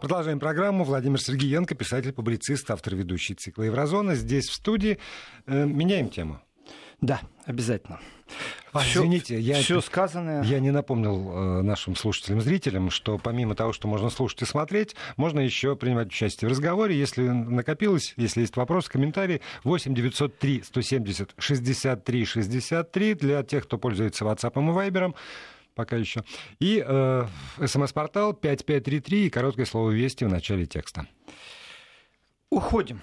Продолжаем программу. Владимир Сергеенко, писатель-публицист, автор ведущий цикла «Еврозона». Здесь в студии. Э, меняем тему. Да, обязательно. А, все, извините, я, все сказанное... я не напомнил э, нашим слушателям, зрителям, что помимо того, что можно слушать и смотреть, можно еще принимать участие в разговоре. Если накопилось, если есть вопросы, комментарии, 8 903 170 63 63 для тех, кто пользуется WhatsApp и Viber пока еще. И э, смс-портал 5533 и короткое слово «Вести» в начале текста. Уходим.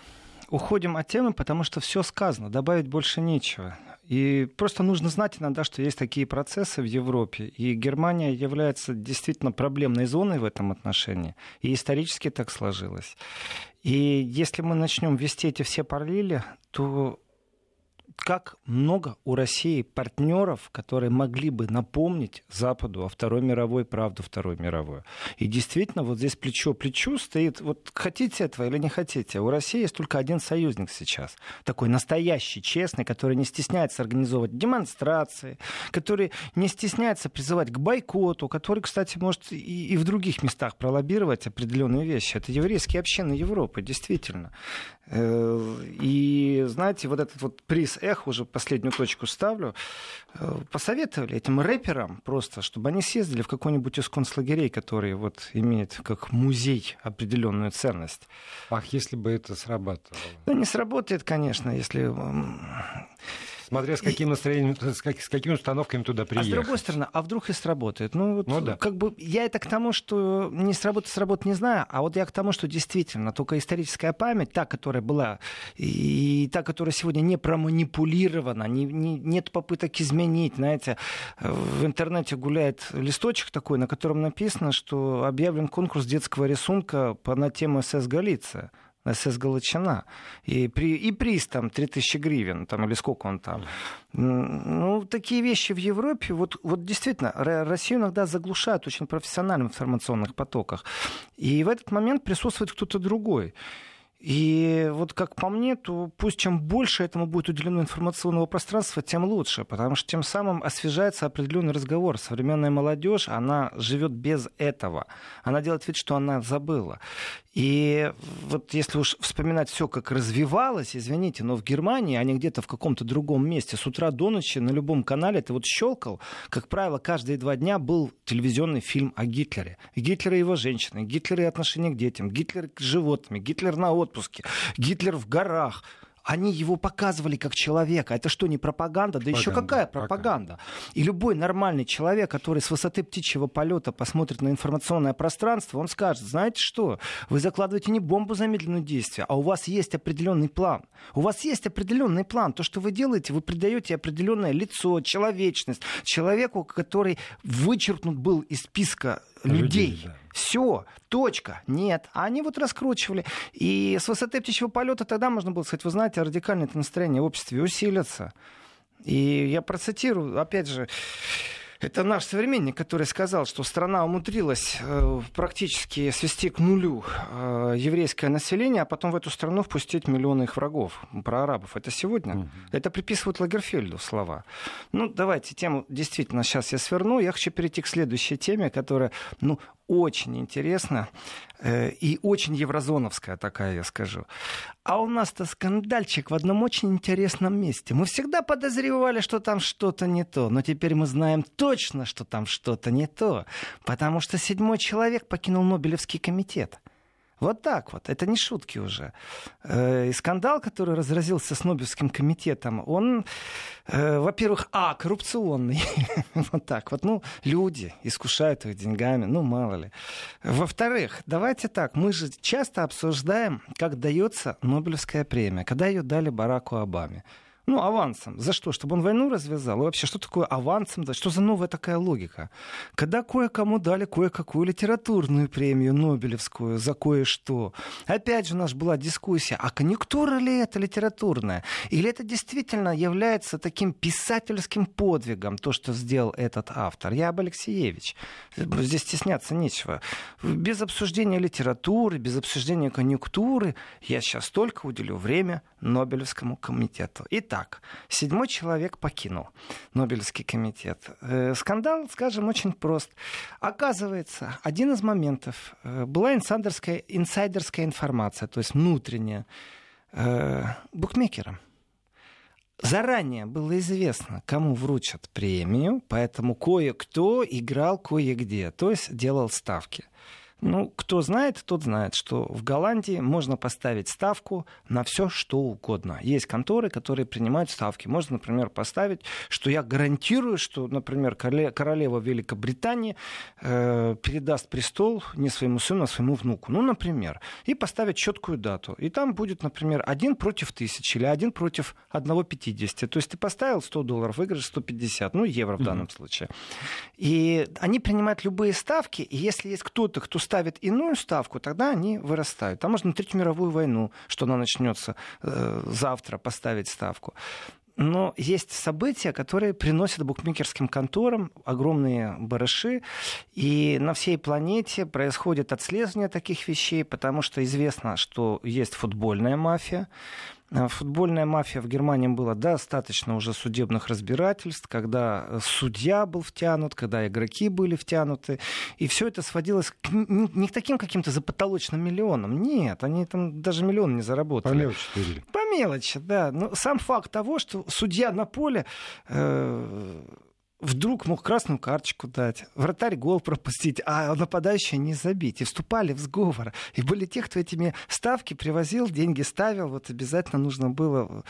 Уходим от темы, потому что все сказано, добавить больше нечего. И просто нужно знать иногда, что есть такие процессы в Европе, и Германия является действительно проблемной зоной в этом отношении, и исторически так сложилось. И если мы начнем вести эти все параллели, то как много у России партнеров, которые могли бы напомнить Западу о Второй мировой, правду Второй мировой. И действительно, вот здесь плечо плечу стоит, вот хотите этого или не хотите, у России есть только один союзник сейчас, такой настоящий, честный, который не стесняется организовывать демонстрации, который не стесняется призывать к бойкоту, который, кстати, может и, и в других местах пролоббировать определенные вещи. Это еврейские общины Европы, действительно. Э, и, знаете, вот этот вот приз «Эх», уже последнюю точку ставлю, э, посоветовали этим рэперам просто, чтобы они съездили в какой-нибудь из концлагерей, который вот имеет как музей определенную ценность. Ах, если бы это срабатывало. Ну, не сработает, конечно, если Смотря с каким настроением, с, как, с какими установками туда приехать. А с другой стороны, а вдруг и сработает? Ну, вот, ну да. как бы я это к тому, что не сработает, сработает, не знаю, а вот я к тому, что действительно только историческая память, та, которая была, и та, которая сегодня не проманипулирована, не, не, нет попыток изменить, знаете, в интернете гуляет листочек такой, на котором написано, что объявлен конкурс детского рисунка по, на тему СС Галиция. СС Галичина. И, при, и приз там 3000 гривен, там, или сколько он там. Ну, такие вещи в Европе, вот, вот действительно, Россию иногда заглушают очень профессиональным информационных потоках. И в этот момент присутствует кто-то другой. И вот как по мне, то пусть чем больше этому будет уделено информационного пространства, тем лучше, потому что тем самым освежается определенный разговор. Современная молодежь, она живет без этого. Она делает вид, что она забыла. И вот если уж вспоминать все, как развивалось, извините, но в Германии, а не где-то в каком-то другом месте, с утра до ночи на любом канале ты вот щелкал, как правило, каждые два дня был телевизионный фильм о Гитлере. Гитлер и его женщины, Гитлер и отношения к детям, Гитлер к животным, Гитлер на отпуске, Гитлер в горах они его показывали как человека. Это что, не пропаганда? Да пропаганда. еще какая пропаганда? И любой нормальный человек, который с высоты птичьего полета посмотрит на информационное пространство, он скажет, знаете что, вы закладываете не бомбу замедленного действия, а у вас есть определенный план. У вас есть определенный план. То, что вы делаете, вы придаете определенное лицо, человечность человеку, который вычеркнут был из списка людей. людей да. Все, точка. Нет. А они вот раскручивали. И с высоты птичьего полета тогда можно было сказать, вы знаете, радикальное настроение в обществе усилится. И я процитирую, опять же, это наш современник, который сказал, что страна умудрилась э, практически свести к нулю э, еврейское население, а потом в эту страну впустить миллионы их врагов, про арабов. Это сегодня. Угу. Это приписывают Лагерфельду слова. Ну, давайте тему действительно сейчас я сверну. Я хочу перейти к следующей теме, которая, ну, очень интересна э, и очень еврозоновская такая, я скажу. А у нас-то скандальчик в одном очень интересном месте. Мы всегда подозревали, что там что-то не то, но теперь мы знаем точно, что там что-то не то, потому что седьмой человек покинул Нобелевский комитет. Вот так вот. Это не шутки уже. Э, и скандал, который разразился с Нобелевским комитетом, он, э, во-первых, а, коррупционный. вот так вот. Ну, люди искушают их деньгами, ну, мало ли. Во-вторых, давайте так, мы же часто обсуждаем, как дается Нобелевская премия, когда ее дали Бараку Обаме. Ну, авансом. За что? Чтобы он войну развязал? И вообще, что такое авансом? Что за новая такая логика? Когда кое-кому дали кое-какую литературную премию Нобелевскую за кое-что. Опять же, у нас была дискуссия, а конъюнктура ли это литературная? Или это действительно является таким писательским подвигом, то, что сделал этот автор? Я об Алексеевич. Здесь стесняться нечего. Без обсуждения литературы, без обсуждения конъюнктуры я сейчас только уделю время Нобелевскому комитету. Итак, так. Седьмой человек покинул Нобелевский комитет. Э, скандал, скажем, очень прост. Оказывается, один из моментов э, была инсайдерская, инсайдерская информация, то есть внутренняя, э, букмекерам. Заранее было известно, кому вручат премию, поэтому кое-кто играл кое-где, то есть делал ставки. Ну, кто знает, тот знает, что в Голландии можно поставить ставку на все, что угодно. Есть конторы, которые принимают ставки. Можно, например, поставить, что я гарантирую, что, например, королева Великобритании э, передаст престол не своему сыну, а своему внуку. Ну, например. И поставить четкую дату. И там будет, например, один против тысячи или один против одного пятидесяти. То есть ты поставил 100 долларов, выиграешь 150, ну, евро в данном mm-hmm. случае. И они принимают любые ставки, и если есть кто-то, кто ставит иную ставку, тогда они вырастают. Там можно Третью мировую войну, что она начнется э, завтра, поставить ставку. Но есть события, которые приносят букмекерским конторам огромные барыши. И на всей планете происходит отслеживание таких вещей, потому что известно, что есть футбольная мафия. Э, футбольная мафия в Германии была достаточно уже судебных разбирательств, когда э, судья был втянут, когда игроки были втянуты. И все это сводилось к, не к таким каким-то запотолочным миллионам. Нет, они там даже миллион не заработали. По мелочи. По мелочи, да. Но сам факт того, что судья на поле э, вдруг мог красную карточку дать, вратарь гол пропустить, а нападающий не забить. И вступали в сговор. И были те, кто этими ставки привозил, деньги ставил. Вот обязательно нужно было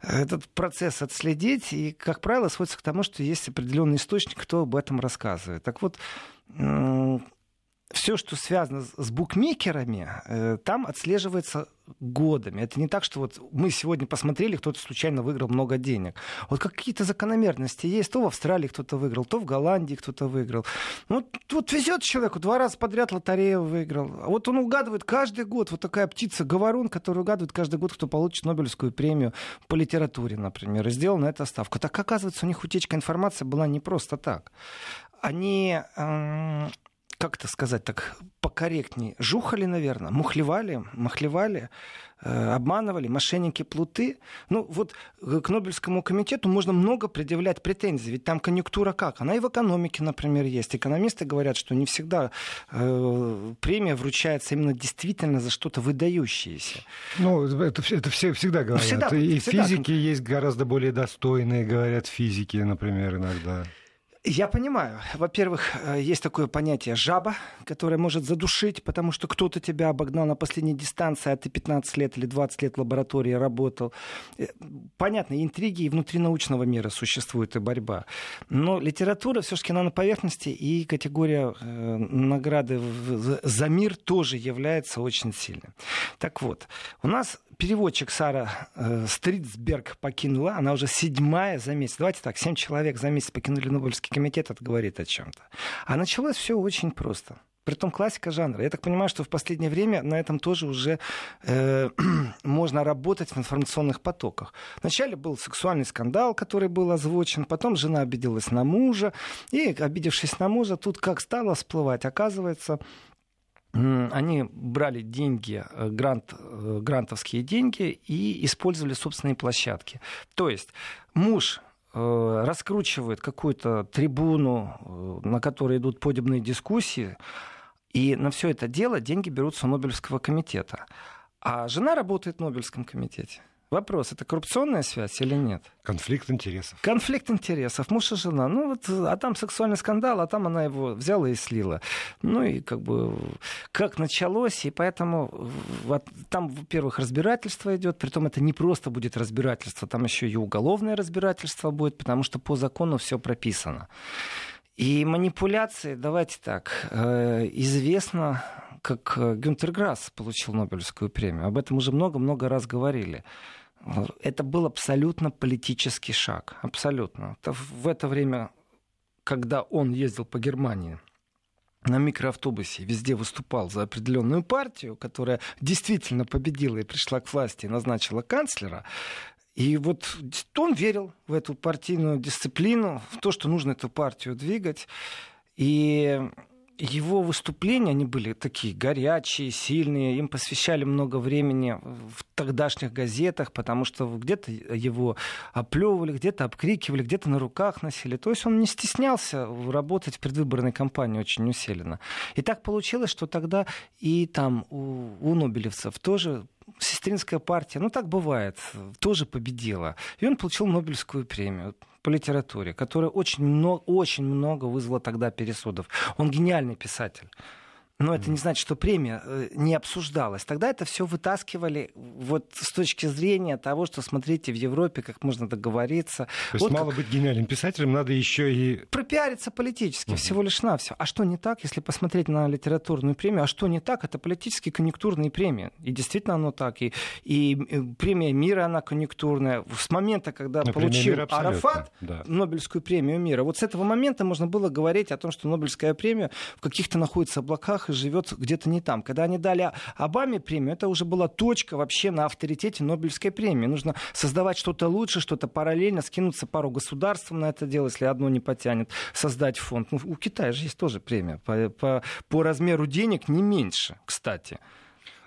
этот процесс отследить. И, как правило, сводится к тому, что есть определенный источник, кто об этом рассказывает. Так вот, все, что связано с букмекерами, э, там отслеживается годами. Это не так, что вот мы сегодня посмотрели, кто-то случайно выиграл много денег. Вот какие-то закономерности есть. То в Австралии кто-то выиграл, то в Голландии кто-то выиграл. Ну, вот везет человеку, два раза подряд лотерею выиграл. А вот он угадывает каждый год. Вот такая птица, говорун, который угадывает каждый год, кто получит Нобелевскую премию по литературе, например, и сделал на это ставку. Так оказывается, у них утечка информации была не просто так. Они как это сказать так покорректнее, жухали, наверное, мухлевали, махлевали, э, обманывали, мошенники плуты. Ну вот к Нобелевскому комитету можно много предъявлять претензий, ведь там конъюнктура как? Она и в экономике, например, есть. Экономисты говорят, что не всегда э, премия вручается именно действительно за что-то выдающееся. Ну, это, это все всегда говорят. Всегда, и всегда. физики есть гораздо более достойные, говорят физики, например, иногда. Я понимаю. Во-первых, э, есть такое понятие жаба, которое может задушить, потому что кто-то тебя обогнал на последней дистанции, а ты 15 лет или 20 лет в лаборатории работал. Э, понятно, интриги и внутри научного мира существует и борьба. Но литература все-таки она на поверхности, и категория э, награды за мир тоже является очень сильной. Так вот, у нас переводчик Сара э, Стритсберг покинула. Она уже седьмая за месяц. Давайте так, семь человек за месяц покинули Нобелевский комитет. Это говорит о чем-то. А началось все очень просто. Притом классика жанра. Я так понимаю, что в последнее время на этом тоже уже э, можно работать в информационных потоках. Вначале был сексуальный скандал, который был озвучен, потом жена обиделась на мужа, и, обидевшись на мужа, тут как стало всплывать, оказывается, они брали деньги, э, грант, э, грантовские деньги и использовали собственные площадки. То есть муж э, раскручивает какую-то трибуну, на которой идут подобные дискуссии, и на все это дело деньги берутся Нобелевского комитета. А жена работает в Нобелевском комитете. Вопрос, это коррупционная связь или нет? Конфликт интересов. Конфликт интересов, муж и жена. Ну вот, а там сексуальный скандал, а там она его взяла и слила. Ну и как бы, как началось, и поэтому вот, там, во-первых, разбирательство идет, притом это не просто будет разбирательство, там еще и уголовное разбирательство будет, потому что по закону все прописано. И манипуляции, давайте так, э, известно, как Гюнтер Грасс получил Нобелевскую премию. Об этом уже много-много раз говорили. Это был абсолютно политический шаг. Абсолютно. В это время, когда он ездил по Германии, на микроавтобусе везде выступал за определенную партию, которая действительно победила и пришла к власти и назначила канцлера. И вот он верил в эту партийную дисциплину, в то, что нужно эту партию двигать. И его выступления, они были такие горячие, сильные, им посвящали много времени в тогдашних газетах, потому что где-то его оплевывали, где-то обкрикивали, где-то на руках носили. То есть он не стеснялся работать в предвыборной кампании очень усиленно. И так получилось, что тогда и там у, у нобелевцев тоже сестринская партия, ну так бывает, тоже победила. И он получил Нобелевскую премию по литературе, которая очень много, очень много вызвала тогда пересудов. Он гениальный писатель. Но это не значит, что премия э, не обсуждалась. Тогда это все вытаскивали вот с точки зрения того, что смотрите в Европе, как можно договориться. То есть вот мало как... быть гениальным писателем, надо еще и... Пропиариться политически, угу. всего лишь на все. А что не так, если посмотреть на литературную премию? А что не так? Это политические конъюнктурные премии. И действительно оно так. И, и э, премия мира, она конъюнктурная. С момента, когда Но получил Арафат да. Нобелевскую премию мира, вот с этого момента можно было говорить о том, что Нобелевская премия в каких-то находится облаках живет где-то не там. Когда они дали Обаме премию, это уже была точка вообще на авторитете Нобелевской премии. Нужно создавать что-то лучше, что-то параллельно, скинуться пару государств на это дело, если одно не потянет, создать фонд. Ну, у Китая же есть тоже премия по, по, по размеру денег не меньше, кстати.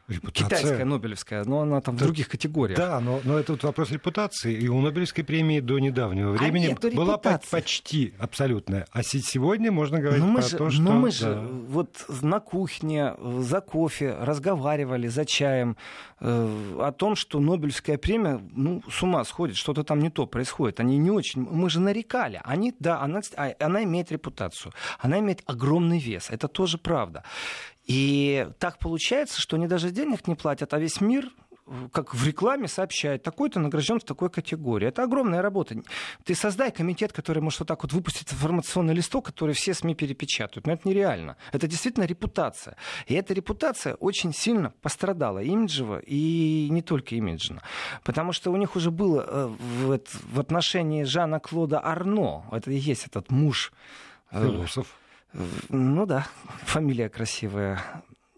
Репутация... Китайская Нобелевская, но она там в других категориях. Да, но, но это вот вопрос репутации. И у Нобелевской премии до недавнего а времени а была репутации. почти абсолютная. А сегодня можно говорить но мы про же, то, что... Но мы да. же вот на кухне за кофе разговаривали, за чаем э, о том, что Нобелевская премия, ну, с ума сходит, что-то там не то происходит. Они не очень... Мы же нарекали. Они, да, она, а, она имеет репутацию. Она имеет огромный вес. Это тоже правда. И так получается, что они даже денег не платят, а весь мир как в рекламе сообщает, такой-то награжден в такой категории. Это огромная работа. Ты создай комитет, который может вот так вот выпустить информационный листок, который все СМИ перепечатают. Но это нереально. Это действительно репутация. И эта репутация очень сильно пострадала имиджево и не только имиджно. Потому что у них уже было э, в, в отношении Жана Клода Арно, это и есть этот муж. Э, Философ ну да, фамилия красивая.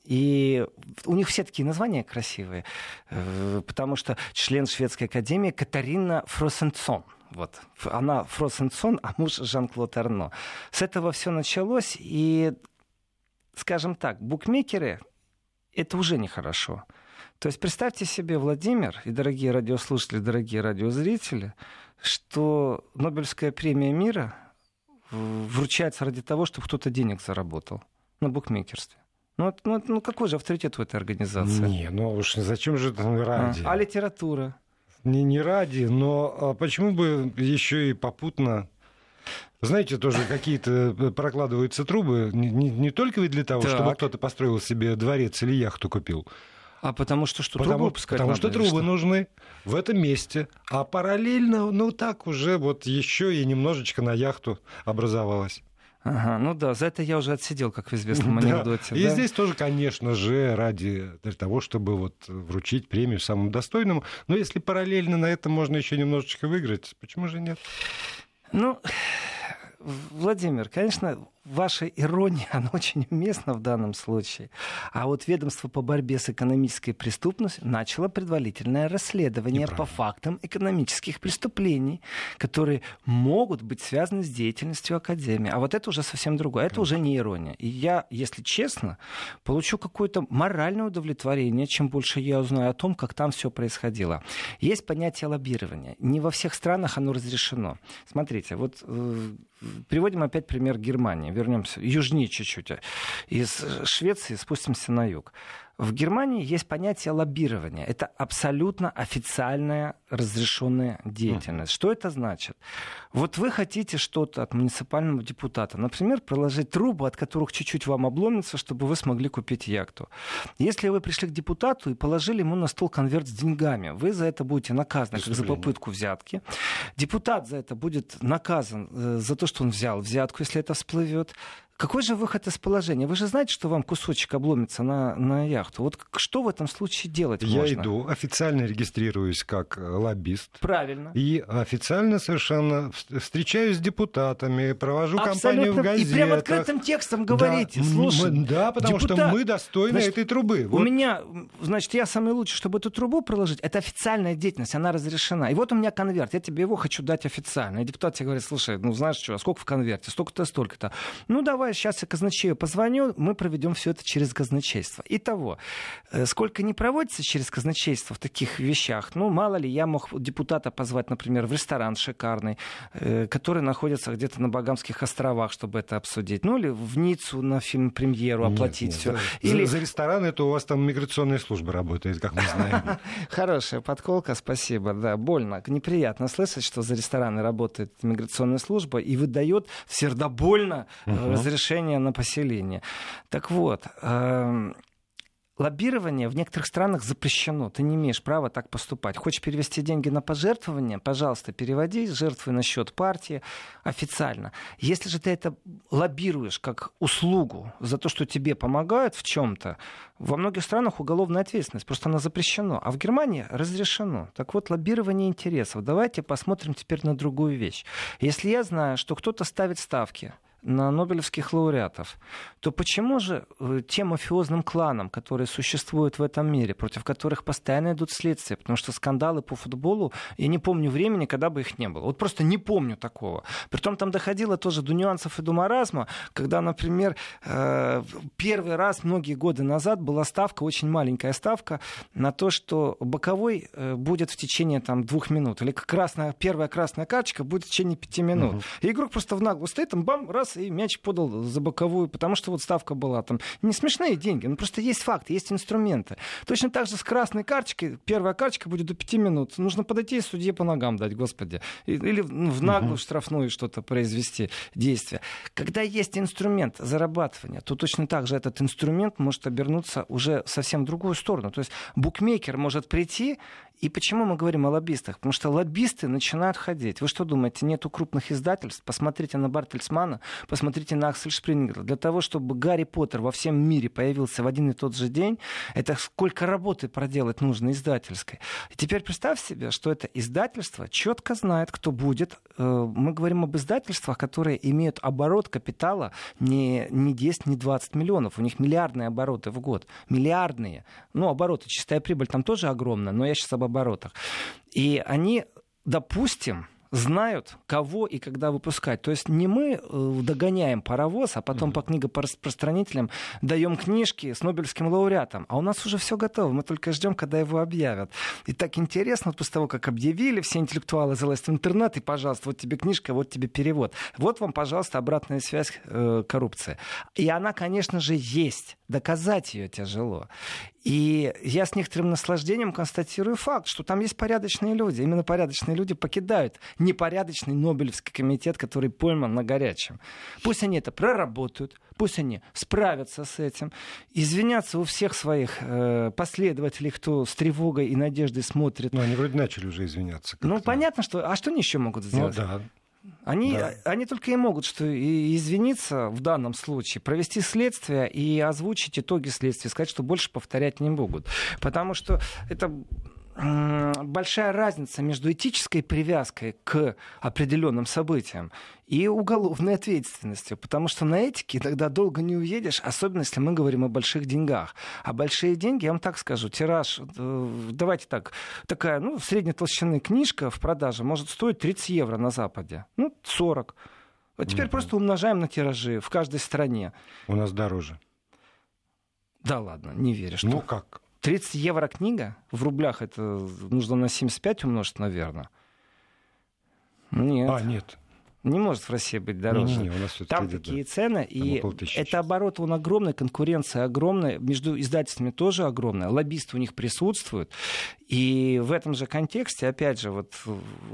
И у них все такие названия красивые, э, потому что член шведской академии Катарина Фросенсон. Вот. Она Фросенсон, а муж Жан-Клод Арно. С этого все началось, и, скажем так, букмекеры — это уже нехорошо. То есть представьте себе, Владимир и дорогие радиослушатели, дорогие радиозрители, что Нобелевская премия мира — вручается ради того, чтобы кто-то денег заработал на букмекерстве. Ну, ну, ну какой же авторитет у этой организации? Не, ну уж зачем же это ради? А, а литература? Не, не ради, но а почему бы еще и попутно знаете, тоже какие-то э, прокладываются трубы, не, не, не только ведь для того, так. чтобы кто-то построил себе дворец или яхту купил, а потому что что потому, трубы пускать Потому надо, что трубы что? нужны в этом месте. А параллельно, ну так уже вот еще и немножечко на яхту образовалось. Ага, ну да, за это я уже отсидел, как в известном да. анекдоте. И да? здесь тоже, конечно же, ради того, чтобы вот вручить премию самому достойному. Но если параллельно на этом можно еще немножечко выиграть, почему же нет? Ну, Владимир, конечно, ваша ирония, она очень уместна в данном случае. А вот ведомство по борьбе с экономической преступностью начало предварительное расследование по фактам экономических преступлений, которые могут быть связаны с деятельностью Академии. А вот это уже совсем другое. Это уже не ирония. И я, если честно, получу какое-то моральное удовлетворение, чем больше я узнаю о том, как там все происходило. Есть понятие лоббирования. Не во всех странах оно разрешено. Смотрите, вот э, приводим опять пример Германии вернемся южнее чуть-чуть. Из Швеции спустимся на юг. В Германии есть понятие лоббирования. Это абсолютно официальная разрешенная деятельность. Mm. Что это значит? Вот вы хотите что-то от муниципального депутата, например, проложить трубы, от которых чуть-чуть вам обломится, чтобы вы смогли купить яхту. Если вы пришли к депутату и положили ему на стол конверт с деньгами, вы за это будете наказаны, как за попытку взятки. Депутат за это будет наказан э, за то, что он взял взятку, если это всплывет. Какой же выход из положения? Вы же знаете, что вам кусочек обломится на, на яхту. Вот что в этом случае делать Я можно? Иду, официально регистрируюсь как э, лоббист. Правильно. И официально совершенно встречаюсь с депутатами, провожу Абсолютно. кампанию в газетах. И прям открытым текстом говорите. Да, Слушай, мы, да потому депутат, что мы достойны значит, этой трубы. Вот. У меня, значит, я самый лучший, чтобы эту трубу проложить. Это официальная деятельность, она разрешена. И вот у меня конверт, я тебе его хочу дать официально. И депутат тебе говорит, слушай, ну знаешь что, а сколько в конверте? Столько-то, столько-то. Ну давай давай сейчас я казначею позвоню, мы проведем все это через казначейство. Итого, э, сколько не проводится через казначейство в таких вещах, ну, мало ли, я мог депутата позвать, например, в ресторан шикарный, э, который находится где-то на Багамских островах, чтобы это обсудить. Ну, или в Ниццу на фильм-премьеру оплатить все. Или... За, за ресторан это у вас там миграционная служба работает, как мы знаем. Хорошая подколка, спасибо. Да, больно, неприятно слышать, что за рестораны работает миграционная служба и выдает сердобольно угу. Разрешение на поселение. Так вот, эм, Лоббирование в некоторых странах запрещено. Ты не имеешь права так поступать. Хочешь перевести деньги на пожертвование, пожалуйста, переводи, жертвуй на счет партии официально. Если же ты это лоббируешь как услугу за то, что тебе помогают в чем-то, во многих странах уголовная ответственность, просто она запрещена. А в Германии разрешено. Так вот, лоббирование интересов. Давайте посмотрим теперь на другую вещь. Если я знаю, что кто-то ставит ставки, на нобелевских лауреатов, то почему же э, тем мафиозным кланам, которые существуют в этом мире, против которых постоянно идут следствия, потому что скандалы по футболу, я не помню времени, когда бы их не было. Вот просто не помню такого. Притом там доходило тоже до нюансов и до маразма, когда, например, э, первый раз многие годы назад была ставка, очень маленькая ставка, на то, что боковой э, будет в течение там, двух минут, или красная, первая красная карточка будет в течение пяти минут. Угу. И игрок просто в наглую стоит, там, бам, раз, и мяч подал за боковую, потому что вот ставка была там. Не смешные деньги, но просто есть факты, есть инструменты. Точно так же с красной карточкой, первая карточка будет до пяти минут. Нужно подойти и судье по ногам дать, господи. Или ну, в наглую угу. штрафную что-то произвести, действие. Когда есть инструмент зарабатывания, то точно так же этот инструмент может обернуться уже совсем в другую сторону. То есть букмекер может прийти и почему мы говорим о лоббистах? Потому что лоббисты начинают ходить. Вы что думаете, нету крупных издательств? Посмотрите на Бартельсмана, посмотрите на Аксель Шпрингера. Для того, чтобы Гарри Поттер во всем мире появился в один и тот же день, это сколько работы проделать нужно издательской. И теперь представь себе, что это издательство четко знает, кто будет. Э, мы говорим об издательствах, которые имеют оборот капитала не, не 10, не 20 миллионов. У них миллиардные обороты в год. Миллиардные. Ну, обороты, чистая прибыль там тоже огромная, но я сейчас об оборотах. И они, допустим, знают, кого и когда выпускать. То есть не мы э, догоняем паровоз, а потом mm-hmm. по книгопространителям даем книжки с Нобелевским лауреатом. А у нас уже все готово, мы только ждем, когда его объявят. И так интересно, вот после того, как объявили, все интеллектуалы залазят в интернет, и, пожалуйста, вот тебе книжка, вот тебе перевод. Вот вам, пожалуйста, обратная связь э, коррупции. И она, конечно же, есть. Доказать ее тяжело. И я с некоторым наслаждением констатирую факт, что там есть порядочные люди. Именно порядочные люди покидают непорядочный Нобелевский комитет, который пойман на горячем. Пусть они это проработают, пусть они справятся с этим, извинятся у всех своих э, последователей, кто с тревогой и надеждой смотрит. Ну, они вроде начали уже извиняться. Ну, понятно, что... А что они еще могут сделать? Ну, да. Они, да. они только и могут что и извиниться в данном случае, провести следствие и озвучить итоги следствия, сказать, что больше повторять не могут. Потому что это большая разница между этической привязкой к определенным событиям и уголовной ответственностью, потому что на этике тогда долго не уедешь, особенно если мы говорим о больших деньгах. А большие деньги, я вам так скажу, тираж, э, давайте так, такая, ну, средней толщины книжка в продаже может стоить 30 евро на Западе, ну, 40. А теперь mm просто умножаем на тиражи в каждой стране. У нас дороже. Да ладно, не веришь. Ну как? 30 евро книга, в рублях это нужно на 75 умножить, наверное. Нет. А, нет. Не может в России быть дороже. Не, не, у нас Там такие да. цены, и это оборот, он огромный, конкуренция огромная, между издательствами тоже огромная, лоббисты у них присутствуют. И в этом же контексте, опять же, вот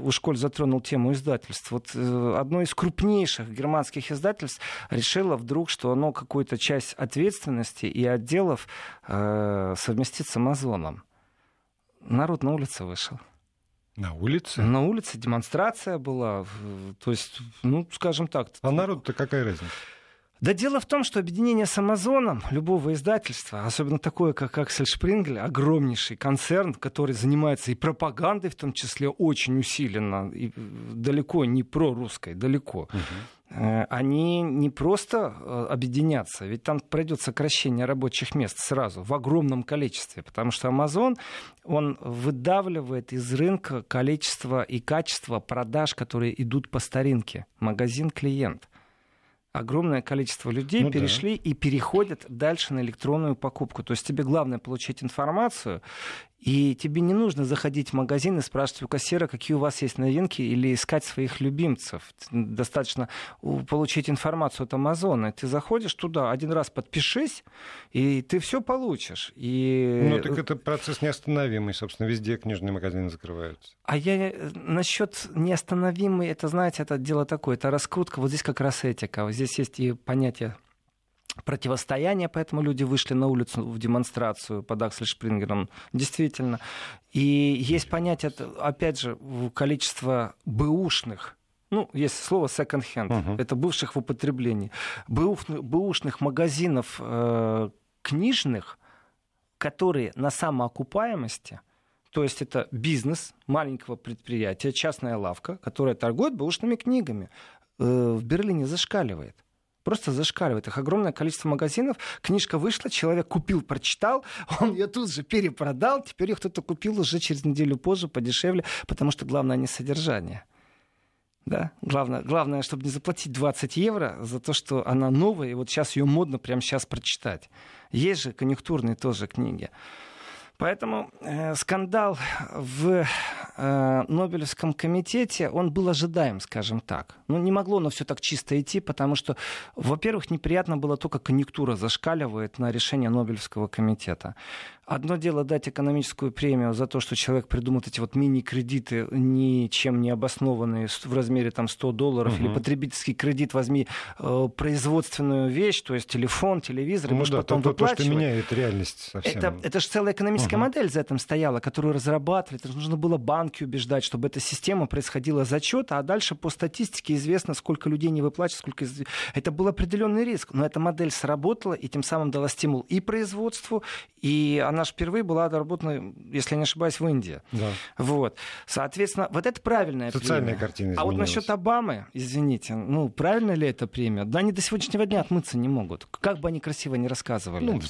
уж коль затронул тему издательств, вот э, одно из крупнейших германских издательств решило вдруг, что оно какую-то часть ответственности и отделов э, совместит с Амазоном. Народ на улице вышел. На улице? На улице демонстрация была. То есть, ну, скажем так. А народ-то какая разница? Да дело в том, что объединение с Амазоном любого издательства, особенно такое, как Аксель Шпрингель, огромнейший концерн, который занимается и пропагандой, в том числе очень усиленно, и далеко не прорусской, далеко. Угу. Э, они не просто э, объединятся, ведь там пройдет сокращение рабочих мест сразу в огромном количестве, потому что Amazon, он выдавливает из рынка количество и качество продаж, которые идут по старинке, магазин-клиент. Огромное количество людей ну, перешли да. и переходят дальше на электронную покупку. То есть тебе главное получить информацию, и тебе не нужно заходить в магазин и спрашивать у кассира, какие у вас есть новинки, или искать своих любимцев. Достаточно получить информацию от Амазона. Ты заходишь туда, один раз подпишись, и ты все получишь. И... Ну, так это процесс неостановимый, собственно, везде книжные магазины закрываются. А я э, насчет неостановимый, это, знаете, это дело такое, это раскрутка. Вот здесь как раз этика. Вот здесь есть и понятие противостояние, поэтому люди вышли на улицу в демонстрацию под Аксель Шпрингером, действительно. И есть понятие, опять же, количество бэушных ну, есть слово second-hand, uh-huh. это бывших в употреблении, бэушных, магазинов э, книжных, которые на самоокупаемости, то есть это бизнес маленького предприятия, частная лавка, которая торгует бэушными книгами, э, в Берлине зашкаливает просто зашкаливает. Их огромное количество магазинов. Книжка вышла, человек купил, прочитал, он ее тут же перепродал, теперь ее кто-то купил уже через неделю позже, подешевле, потому что главное не содержание. Да? Главное, главное, чтобы не заплатить 20 евро за то, что она новая, и вот сейчас ее модно прямо сейчас прочитать. Есть же конъюнктурные тоже книги. Поэтому э, скандал в э, Нобелевском комитете, он был ожидаем, скажем так. Ну, не могло оно все так чисто идти, потому что, во-первых, неприятно было то, как конъюнктура зашкаливает на решение Нобелевского комитета. Одно дело дать экономическую премию за то, что человек придумал эти вот мини-кредиты, ничем не обоснованные в размере там 100 долларов, угу. или потребительский кредит, возьми э, производственную вещь, то есть телефон, телевизор, ну, и можешь да, потом то, выплачивать. То, что меняет реальность совсем. Это, это же целая экономическая угу. модель за этим стояла, которую разрабатывали. Это нужно было банки убеждать, чтобы эта система происходила зачет, а дальше по статистике известно, сколько людей не выплачивают, сколько... Это был определенный риск, но эта модель сработала и тем самым дала стимул и производству, и она же впервые была доработана, если я не ошибаюсь, в Индии. Да. Вот. Соответственно, вот это правильная Социальная премия. картина изменилась. А вот насчет Обамы, извините, ну, правильная ли эта премия? Да они до сегодняшнего дня отмыться не могут. Как бы они красиво не рассказывали. Ну,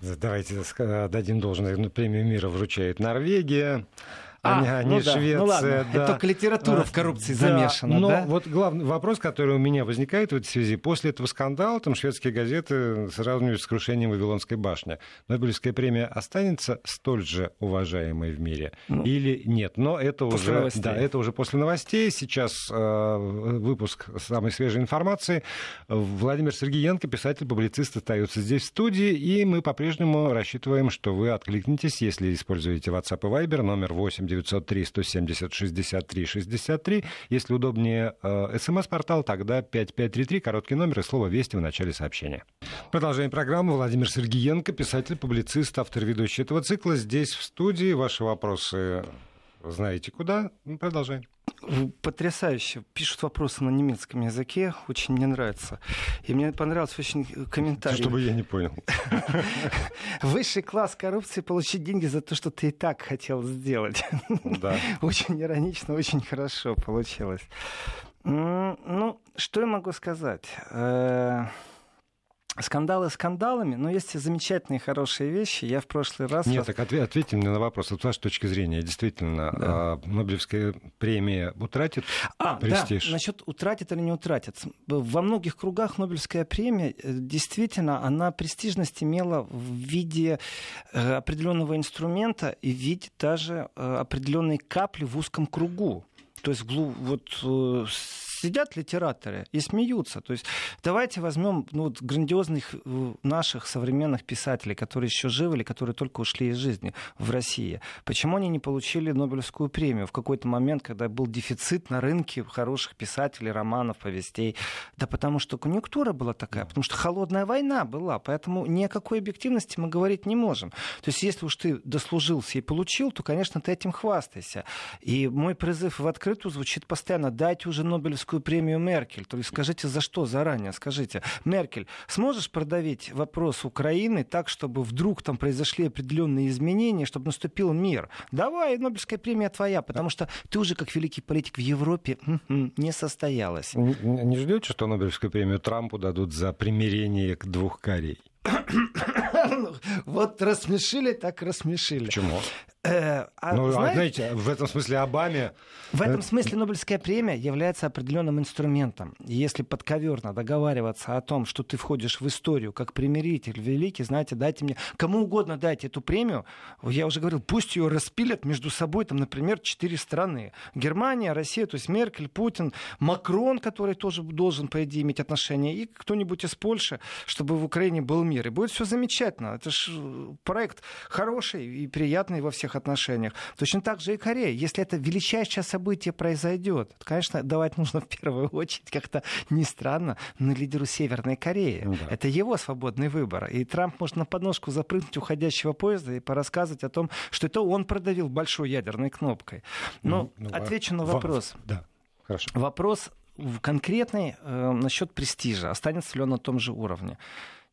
давайте дадим должное. Ну, премию мира вручает Норвегия. А, а не ну да, Швеция. Ну ладно, да. это только литература а, в коррупции да, замешана, но да? вот главный вопрос, который у меня возникает в этой связи. После этого скандала там шведские газеты сравнивают с крушением Вавилонской башни. Нобелевская премия останется столь же уважаемой в мире ну, или нет? Но это уже, да, это уже после новостей. Сейчас э, выпуск самой свежей информации. Владимир Сергеенко, писатель-публицист, остается здесь в студии, и мы по-прежнему рассчитываем, что вы откликнетесь, если используете WhatsApp и Viber, номер 8 903 170 63 63. Если удобнее э, смс-портал, тогда 5533, короткий номер и слово «Вести» в начале сообщения. Продолжаем программу. Владимир Сергиенко, писатель, публицист, автор ведущий этого цикла. Здесь в студии. Ваши вопросы знаете куда. Продолжаем. Потрясающе. Пишут вопросы на немецком языке. Очень мне нравится. И мне понравился очень комментарий. Чтобы я не понял. Высший класс коррупции получить деньги за то, что ты и так хотел сделать. Да. Очень иронично, очень хорошо получилось. Ну, что я могу сказать? Скандалы скандалами, но есть и замечательные хорошие вещи. Я в прошлый раз... Нет, так ответ, ответьте мне на вопрос. Вот с вашей точки зрения, действительно, да. а, Нобелевская премия утратит а, престиж? Да, насчет утратит или не утратит. Во многих кругах Нобелевская премия э, действительно, она престижность имела в виде э, определенного инструмента и в виде даже э, определенной капли в узком кругу. То есть вот сидят литераторы и смеются. То есть давайте возьмем ну, вот, грандиозных э, наших современных писателей, которые еще живы или которые только ушли из жизни в России. Почему они не получили Нобелевскую премию в какой-то момент, когда был дефицит на рынке хороших писателей, романов, повестей? Да потому что конъюнктура была такая, потому что холодная война была, поэтому ни о какой объективности мы говорить не можем. То есть если уж ты дослужился и получил, то, конечно, ты этим хвастайся. И мой призыв в открытую звучит постоянно, дайте уже Нобелевскую Нобелевскую премию Меркель. То есть скажите, за что заранее? Скажите, Меркель, сможешь продавить вопрос Украины так, чтобы вдруг там произошли определенные изменения, чтобы наступил мир? Давай, Нобелевская премия твоя, потому что ты уже как великий политик в Европе не состоялась. Не, не ждете, что Нобелевскую премию Трампу дадут за примирение двух Корей? Вот рассмешили, так рассмешили. Почему? Э, а, ну, знаете, знаете, в этом смысле Обаме... В этом смысле Нобелевская премия является определенным инструментом. Если подковерно договариваться о том, что ты входишь в историю как примиритель великий, знаете, дайте мне, кому угодно дайте эту премию, я уже говорил, пусть ее распилят между собой, там, например, четыре страны. Германия, Россия, то есть Меркель, Путин, Макрон, который тоже должен, по идее, иметь отношение, и кто-нибудь из Польши, чтобы в Украине был мир. И будет все замечательно. Это же э, проект хороший и приятный во всех отношениях. Точно так же и Корея. Если это величайшее событие произойдет, то, конечно, давать нужно в первую очередь как-то не странно, на лидеру Северной Кореи. Ну, да. Это его свободный выбор. И Трамп может на подножку запрыгнуть уходящего поезда и порассказывать о том, что это он продавил большой ядерной кнопкой. Но ну, ну, отвечу на вопрос. Да. Хорошо. Вопрос конкретный э, насчет престижа. Останется ли он на том же уровне?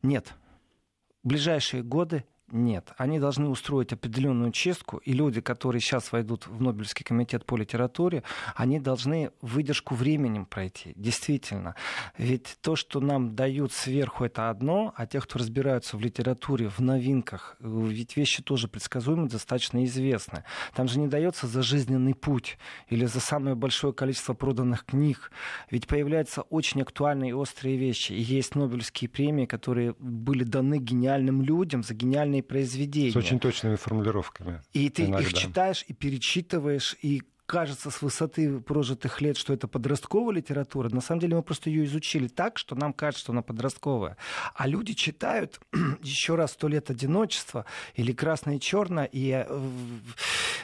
Нет. Ближайшие годы нет. Они должны устроить определенную чистку, и люди, которые сейчас войдут в Нобелевский комитет по литературе, они должны выдержку временем пройти. Действительно. Ведь то, что нам дают сверху, это одно, а те, кто разбираются в литературе, в новинках, ведь вещи тоже предсказуемы, достаточно известны. Там же не дается за жизненный путь или за самое большое количество проданных книг. Ведь появляются очень актуальные и острые вещи. И есть Нобелевские премии, которые были даны гениальным людям за гениальные произведения. С очень точными формулировками. И ты иногда. их читаешь и перечитываешь, и кажется с высоты прожитых лет, что это подростковая литература. На самом деле мы просто ее изучили так, что нам кажется, что она подростковая. А люди читают еще раз «Сто лет одиночества» или «Красное и черное», и э,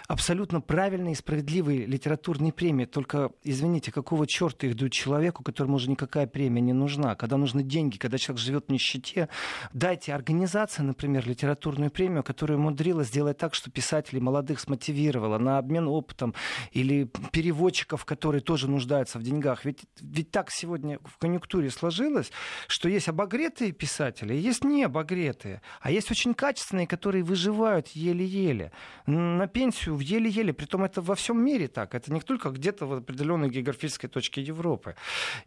абсолютно правильные и справедливые литературные премии. Только, извините, какого черта их дают человеку, которому уже никакая премия не нужна? Когда нужны деньги, когда человек живет в нищете, дайте организации, например, литературную премию, которая умудрилась сделать так, что писателей молодых смотивировала на обмен опытом или переводчиков, которые тоже нуждаются в деньгах. Ведь, ведь так сегодня в конъюнктуре сложилось, что есть обогретые писатели, есть не обогретые, а есть очень качественные, которые выживают еле-еле. На пенсию в еле-еле. Притом это во всем мире так. Это не только где-то в определенной географической точке Европы.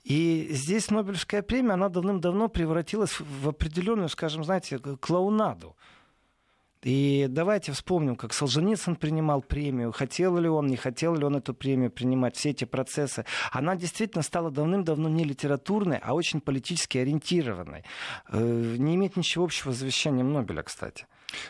И здесь Нобелевская премия, она давным-давно превратилась в определенную, скажем, знаете, клоунаду. И давайте вспомним, как Солженицын принимал премию, хотел ли он, не хотел ли он эту премию принимать, все эти процессы. Она действительно стала давным-давно не литературной, а очень политически ориентированной. Э, не имеет ничего общего с завещанием Нобеля, кстати.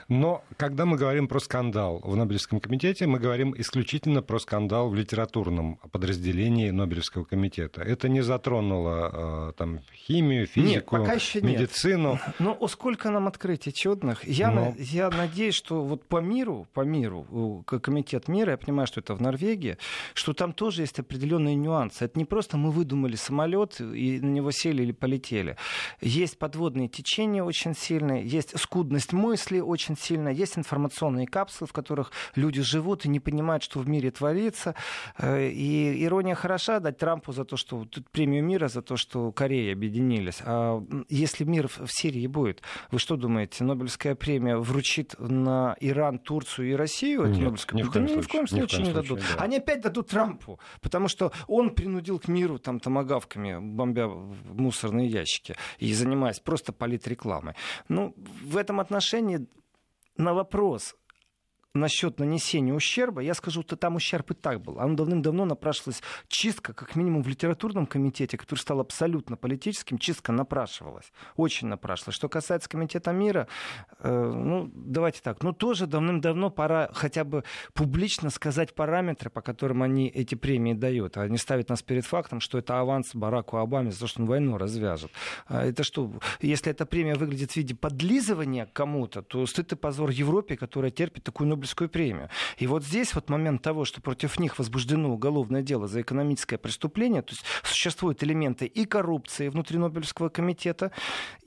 Но когда мы говорим про скандал в Нобелевском комитете, мы говорим исключительно про скандал в литературном подразделении Нобелевского комитета. Это не затронуло э, там, химию, физику, нет, пока еще медицину. Нет. Но сколько нам открытий чудных. Я, Но... я надеюсь, что вот по миру, по миру, комитет мира, я понимаю, что это в Норвегии, что там тоже есть определенные нюансы. Это не просто мы выдумали самолет и на него сели или полетели. Есть подводные течения очень сильные, есть скудность мысли очень сильно. Есть информационные капсулы, в которых люди живут и не понимают, что в мире творится. Э, и ирония хороша дать Трампу за то, что тут премию мира, за то, что Корея объединились. А если мир в Сирии будет, вы что думаете, Нобелевская премия вручит на Иран, Турцию и Россию? Нет, Нобелевскую? Ни в коем да, случае. Ни в коем случае не дадут. Да. Они опять дадут Трампу, потому что он принудил к миру там томогавками, бомбя мусорные ящики и занимаясь просто политрекламой. Ну, в этом отношении на вопрос, насчет нанесения ущерба, я скажу, что там ущерб и так был. Он давным-давно напрашивалась чистка, как минимум в литературном комитете, который стал абсолютно политическим, чистка напрашивалась. Очень напрашивалась. Что касается комитета мира, э, ну, давайте так, ну, тоже давным-давно пора хотя бы публично сказать параметры, по которым они эти премии дают. Они ставят нас перед фактом, что это аванс Бараку Обаме за то, что он войну развяжет. А это что, если эта премия выглядит в виде подлизывания кому-то, то стыд и позор Европе, которая терпит такую Нобелевскую Нобелевскую премию. И вот здесь вот момент того, что против них возбуждено уголовное дело за экономическое преступление, то есть существуют элементы и коррупции внутри Нобелевского комитета,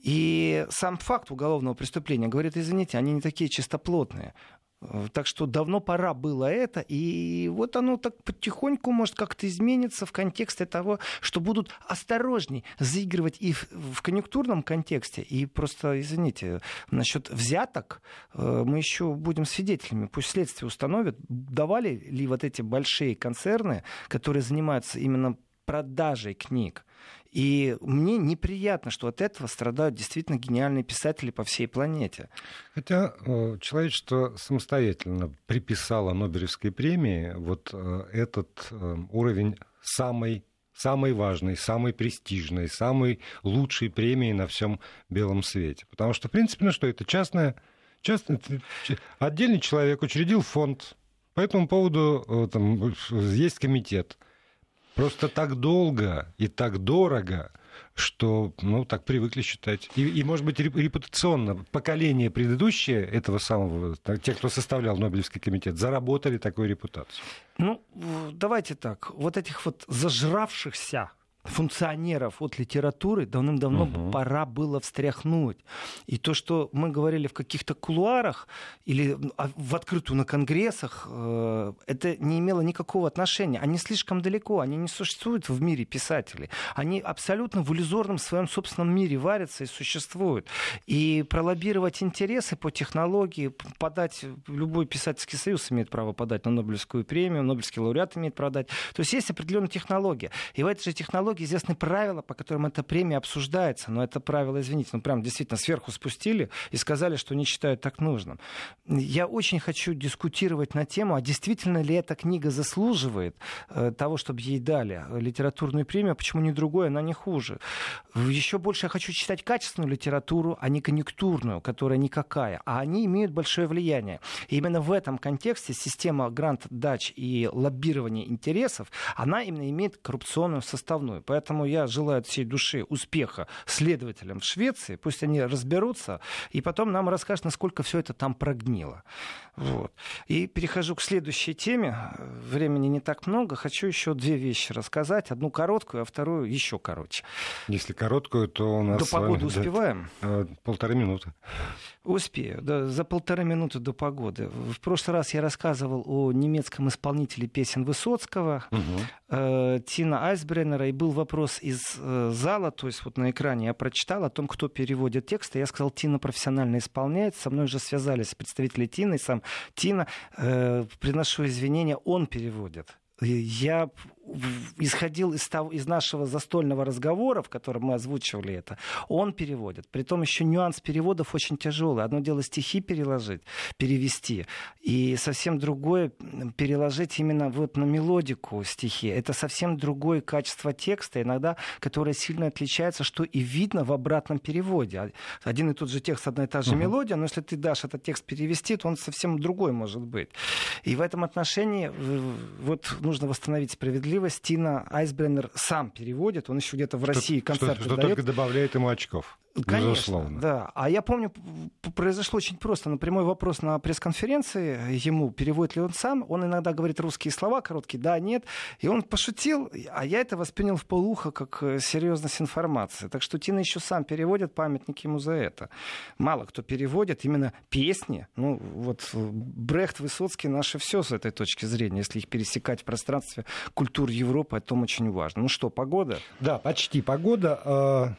и сам факт уголовного преступления говорит, извините, они не такие чистоплотные. Э, так что давно пора было это, и вот оно так потихоньку может как-то измениться в контексте того, что будут осторожней заигрывать и в, в конъюнктурном контексте, и просто, извините, насчет взяток э, мы еще будем свидетелями. Пусть следствие установит, давали ли вот эти большие концерны, которые занимаются именно продажей книг, И мне неприятно, что от этого страдают действительно гениальные писатели по всей планете. Хотя э, человечество самостоятельно приписало Нобелевской премии вот э, этот э, уровень самой самой важной, самой престижной, самой лучшей премии на всем белом свете. Потому что, в принципе, ну что, это частная, частный, отдельный человек учредил фонд, по этому поводу там, есть комитет. Просто так долго и так дорого что, ну, так привыкли считать. И, и может быть, репутационно поколение предыдущее этого самого, тех, кто составлял Нобелевский комитет, заработали такую репутацию. Ну, давайте так. Вот этих вот зажравшихся функционеров от литературы давным-давно угу. пора было встряхнуть. И то, что мы говорили в каких-то кулуарах или а, в открытую на конгрессах, э, это не имело никакого отношения. Они слишком далеко, они не существуют в мире писателей. Они абсолютно в иллюзорном своем собственном мире варятся и существуют. И пролоббировать интересы по технологии, подать, любой писательский союз имеет право подать на Нобелевскую премию, Нобелевский лауреат имеет продать. То есть есть определенная технология. И в этой же технологии психологии известны правила, по которым эта премия обсуждается. Но это правило, извините, ну прям действительно сверху спустили и сказали, что не считают так нужным. Я очень хочу дискутировать на тему, а действительно ли эта книга заслуживает э, того, чтобы ей дали литературную премию, а почему не другой, она не хуже. Еще больше я хочу читать качественную литературу, а не конъюнктурную, которая никакая. А они имеют большое влияние. И именно в этом контексте система грант-дач и лоббирования интересов, она именно имеет коррупционную составную. Поэтому я желаю от всей души успеха следователям в Швеции. Пусть они разберутся, и потом нам расскажут, насколько все это там прогнило. Вот. И перехожу к следующей теме. Времени не так много. Хочу еще две вещи рассказать. Одну короткую, а вторую еще короче. Если короткую, то у нас... До погоды успеваем? Да, полторы минуты. Успею. Да, за полторы минуты до погоды. В прошлый раз я рассказывал о немецком исполнителе песен Высоцкого, угу. э, Тина Айсбреннера, и был вопрос из э, зала, то есть вот на экране я прочитал о том, кто переводит тексты. Я сказал, Тина профессионально исполняет. Со мной уже связались представители Тины, и сам Тина. Э, приношу извинения, он переводит. Я исходил из, того, из нашего застольного разговора, в котором мы озвучивали это, он переводит. Притом еще нюанс переводов очень тяжелый. Одно дело стихи переложить, перевести, и совсем другое переложить именно вот на мелодику стихи. Это совсем другое качество текста, иногда, которое сильно отличается, что и видно в обратном переводе. Один и тот же текст, одна и та же uh-huh. мелодия, но если ты дашь этот текст перевести, то он совсем другой может быть. И в этом отношении вот нужно восстановить справедливость справедливость, Тина Айсбреннер сам переводит, он еще где-то в России что, концерты что, что дает. только добавляет ему очков. Конечно, Безусловно. да. А я помню, произошло очень просто. На прямой вопрос на пресс-конференции ему, переводит ли он сам, он иногда говорит русские слова короткие, да, нет. И он пошутил, а я это воспринял в полуха как э, серьезность информации. Так что Тина еще сам переводит памятник ему за это. Мало кто переводит именно песни. Ну, вот э, Брехт, Высоцкий, наше все с этой точки зрения. Если их пересекать в пространстве культур Европы, это очень важно. Ну что, погода? Да, почти погода. А,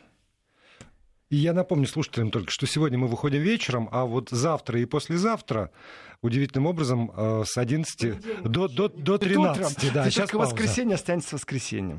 и я напомню слушателям только, что сегодня мы выходим вечером, а вот завтра и послезавтра удивительным образом э, с 11 до, до, до 13. Да, сейчас только воскресенье останется воскресеньем.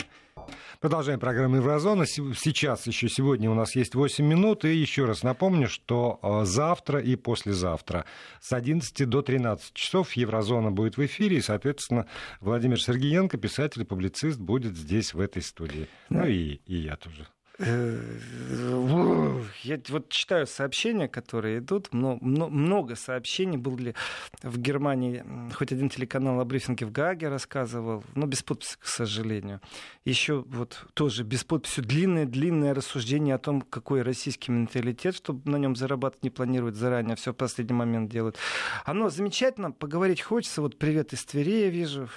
Продолжаем программу Еврозона. Сейчас еще сегодня у нас есть 8 минут. И еще раз напомню, что э, завтра и послезавтра с 11 до 13 часов Еврозона будет в эфире. И, соответственно, Владимир Сергеенко, писатель и публицист, будет здесь, в этой студии. Ну и, и я тоже. Э, я вот читаю сообщения, которые идут. Много сообщений. Был ли в Германии хоть один телеканал о брифинге в Гаге рассказывал, но без подписи, к сожалению. Еще вот тоже без подписи длинное-длинное рассуждение о том, какой российский менталитет, чтобы на нем зарабатывать не планирует заранее, все в последний момент делают. Оно замечательно, поговорить хочется. Вот привет из Твери я вижу.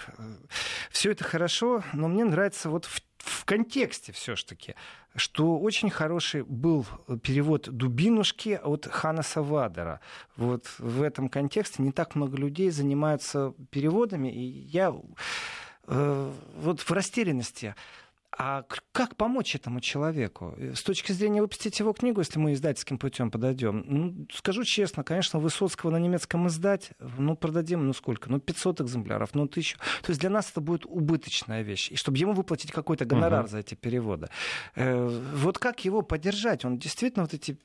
Все это хорошо, но мне нравится вот в в контексте все-таки, что очень хороший был перевод «Дубинушки» от Хана Савадера. Вот в этом контексте не так много людей занимаются переводами, и я э, вот в растерянности. А как помочь этому человеку? С точки зрения выпустить его книгу, если мы издательским путем подойдем, ну, скажу честно, конечно, Высоцкого на немецком издать, ну, продадим, ну, сколько? Ну, 500 экземпляров, ну, тысячу. То есть для нас это будет убыточная вещь. И чтобы ему выплатить какой-то гонорар угу. за эти переводы. Э, вот как его поддержать? Он действительно вот эти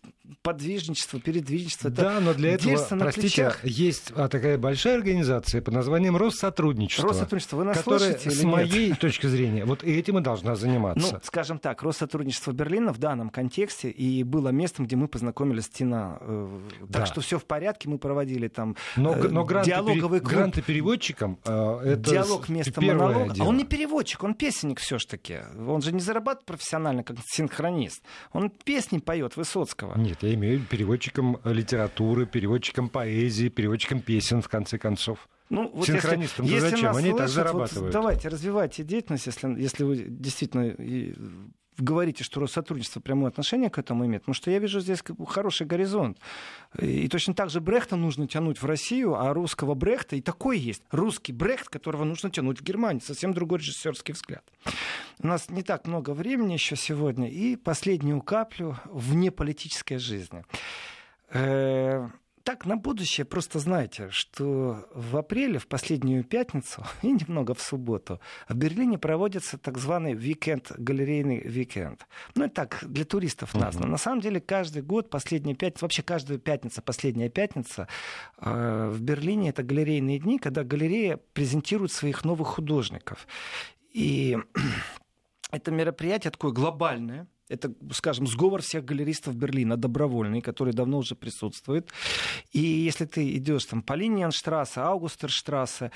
подвижничество, передвижничество. Да, но для этого, простите, есть а, такая большая организация под названием Россотрудничество. Россотрудничество, вы нас которое, слушаете с моей точки зрения, вот этим и должна заниматься. Ну, скажем так, Россотрудничество Берлина в данном контексте и было местом, где мы познакомились с Тина. Э, так что все в порядке, мы проводили там но, э, но гранты, диалоговый клуб. Гранты переводчикам э, это Диалог вместо монолога. А он не переводчик, он песенник все-таки. Он же не зарабатывает профессионально, как синхронист. Он песни поет Высоцкого. Нет, я имею в виду переводчиком литературы, переводчиком поэзии, переводчиком песен, в конце концов. Ну, вот Синхронистам если, если зачем? Они слышат, так зарабатывают. Вот давайте, развивайте деятельность, если, если вы действительно говорите, что Россотрудничество прямое отношение к этому имеет, потому что я вижу здесь хороший горизонт. И точно так же Брехта нужно тянуть в Россию, а русского Брехта и такой есть. Русский Брехт, которого нужно тянуть в Германию. Совсем другой режиссерский взгляд. У нас не так много времени еще сегодня. И последнюю каплю вне политической жизни. Так, на будущее просто знайте, что в апреле, в последнюю пятницу и немного в субботу в Берлине проводится так званый викенд, галерейный викенд. Ну, это так, для туристов названо. Uh-huh. На самом деле, каждый год, последняя пятница, вообще каждую пятницу, последняя пятница э, в Берлине это галерейные дни, когда галерея презентирует своих новых художников. И это мероприятие такое глобальное, это, скажем, сговор всех галеристов Берлина, добровольный, который давно уже присутствует. И если ты идешь там по линии Анштрассе, Аугустерштрассе,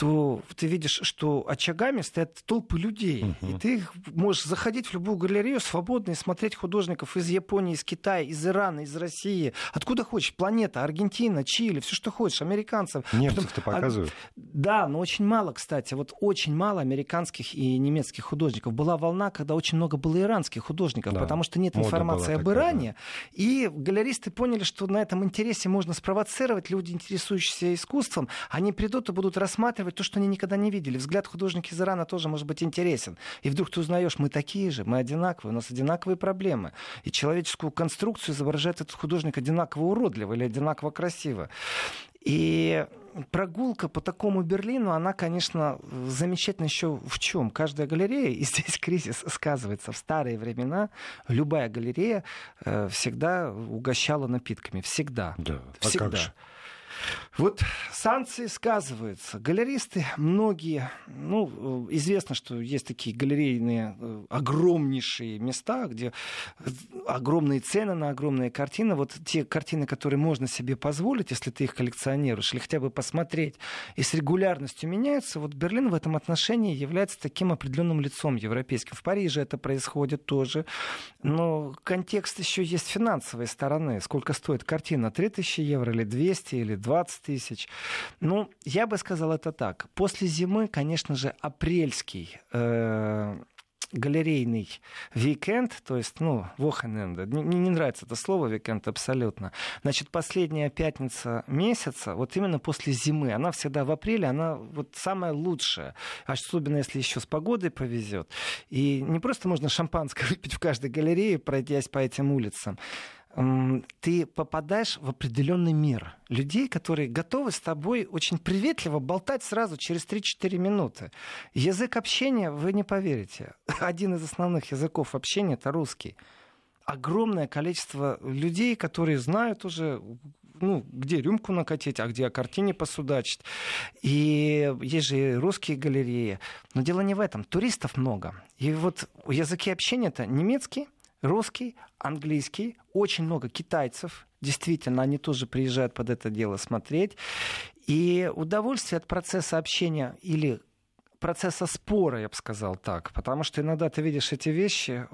то ты видишь, что очагами стоят толпы людей. Uh-huh. И ты можешь заходить в любую галерею свободно и смотреть художников из Японии, из Китая, из Ирана, из России. Откуда хочешь. Планета, Аргентина, Чили, все, что хочешь. Американцев. Немцев-то а, показывают. Да, но очень мало, кстати. Вот очень мало американских и немецких художников. Была волна, когда очень много было иранских художников, да. потому что нет Мода информации об Иране. Да. И галеристы поняли, что на этом интересе можно спровоцировать. Люди, интересующиеся искусством, они придут и будут рассматривать показывать то, что они никогда не видели. Взгляд художника из Ирана тоже может быть интересен. И вдруг ты узнаешь, мы такие же, мы одинаковые, у нас одинаковые проблемы. И человеческую конструкцию изображает этот художник одинаково уродливо или одинаково красиво. И прогулка по такому Берлину, она, конечно, замечательна еще в чем? Каждая галерея, и здесь кризис сказывается, в старые времена любая галерея э, всегда угощала напитками. Всегда. Да, всегда. А как же? Вот санкции сказываются. Галеристы многие, ну, известно, что есть такие галерейные э, огромнейшие места, где огромные цены на огромные картины. Вот те картины, которые можно себе позволить, если ты их коллекционируешь, или хотя бы посмотреть, и с регулярностью меняются. Вот Берлин в этом отношении является таким определенным лицом европейским. В Париже это происходит тоже. Но контекст еще есть финансовой стороны. Сколько стоит картина? 3000 евро или 200 или 20 20 тысяч. Ну, я бы сказал это так. После зимы, конечно же, апрельский э, галерейный викенд, то есть, ну, Wochenende. Мне не нравится это слово викенд абсолютно. Значит, последняя пятница месяца, вот именно после зимы, она всегда в апреле, она вот самая лучшая. Особенно, если еще с погодой повезет. И не просто можно шампанское выпить в каждой галерее, пройдясь по этим улицам ты попадаешь в определенный мир людей, которые готовы с тобой очень приветливо болтать сразу через 3-4 минуты. Язык общения, вы не поверите, один из основных языков общения это русский. Огромное количество людей, которые знают уже, ну, где рюмку накатить, а где о картине посудачить. И есть же и русские галереи. Но дело не в этом. Туристов много. И вот языки общения это немецкий, русский, английский, очень много китайцев, действительно, они тоже приезжают под это дело смотреть. И удовольствие от процесса общения или процесса спора, я бы сказал так. Потому что иногда ты видишь эти вещи,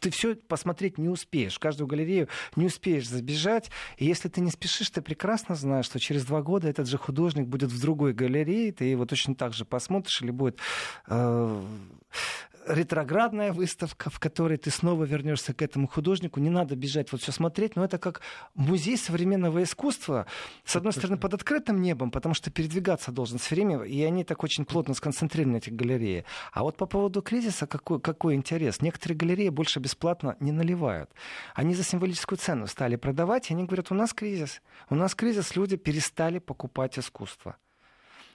ты все посмотреть не успеешь. В каждую галерею не успеешь забежать. И если ты не спешишь, ты прекрасно знаешь, что через два года этот же художник будет в другой галерее, ты его точно так же посмотришь или будет э, ретроградная выставка, в которой ты снова вернешься к этому художнику. Не надо бежать вот все смотреть, но это как музей современного искусства. С одной стороны, под открытым небом, потому что передвигаться должен все время, и они так очень плотно сконцентрированы, эти галереи. А вот по поводу кризиса какой, какой интерес? Некоторые галереи больше бесплатно не наливают. Они за символическую цену стали продавать, и они говорят, у нас кризис. У нас кризис, люди перестали покупать искусство.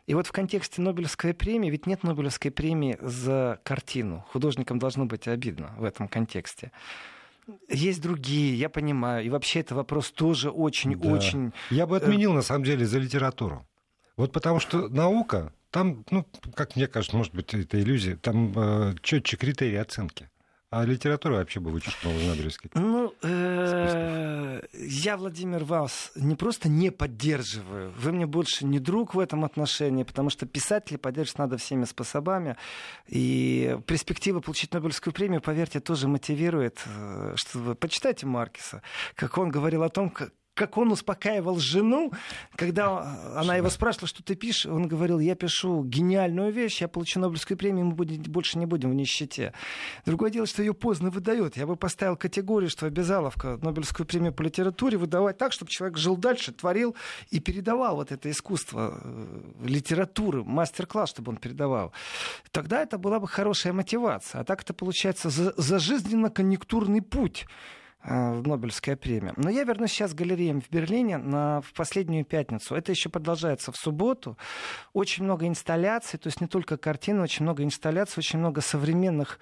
И вот в контексте Нобелевской премии, ведь нет Нобелевской премии за картину. Художникам должно быть обидно в этом контексте. Есть другие, я понимаю. И вообще это вопрос тоже очень-очень... Да. Я бы э, отменил, на самом деле, за литературу. Вот потому что наука, там, ну, как мне кажется, может быть, это иллюзия, там э, четче критерии оценки. А литература вообще бы вычеркнула из? Ну, э, я, Владимир, вас не просто не поддерживаю. Вы мне больше не друг в этом отношении, потому что писатели поддерживать надо всеми способами. И перспектива получить Нобелевскую премию, поверьте, тоже мотивирует. Э, что вы почитайте Маркиса, как он говорил о том, как как он успокаивал жену, когда она его спрашивала, что ты пишешь, он говорил, я пишу гениальную вещь, я получу Нобелевскую премию, мы будем, больше не будем в нищете. Другое дело, что ее поздно выдают. Я бы поставил категорию, что обязаловка Нобелевскую премию по литературе выдавать так, чтобы человек жил дальше, творил и передавал вот это искусство э, литературы, мастер-класс, чтобы он передавал. Тогда это была бы хорошая мотивация. А так это получается за, за жизненно-конъюнктурный путь. Э, Нобелевская премия. Но я вернусь сейчас к галереям в Берлине на, в последнюю пятницу. Это еще продолжается в субботу. Очень много инсталляций, то есть не только картины, очень много инсталляций, очень много современных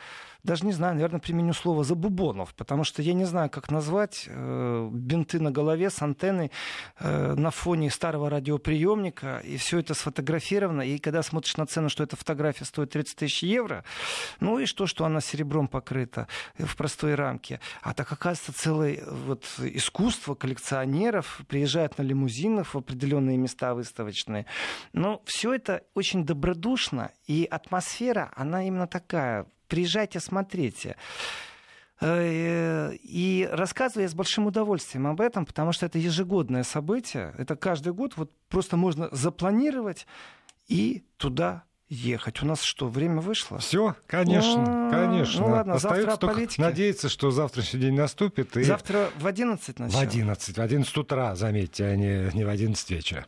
даже не знаю, наверное, применю слово забубонов, потому что я не знаю, как назвать э, бинты на голове с антенной э, на фоне старого радиоприемника, и все это сфотографировано, и когда смотришь на цену, что эта фотография стоит 30 тысяч евро, ну и что, что она серебром покрыта в простой рамке. А так, оказывается, целое вот, искусство коллекционеров приезжают на лимузинах в определенные места выставочные. Но все это очень добродушно, и атмосфера, она именно такая, приезжайте, смотрите. Э, и рассказываю я с большим удовольствием об этом, потому что это ежегодное событие. Это каждый год вот просто можно запланировать и туда ехать. У нас что, время вышло? Все, конечно, А-а-а. конечно. Ну ладно, Остается завтра политики. надеяться, что завтрашний день наступит. И... Завтра в 11 начнем. В 11, в 11 утра, заметьте, а не, не в 11 вечера.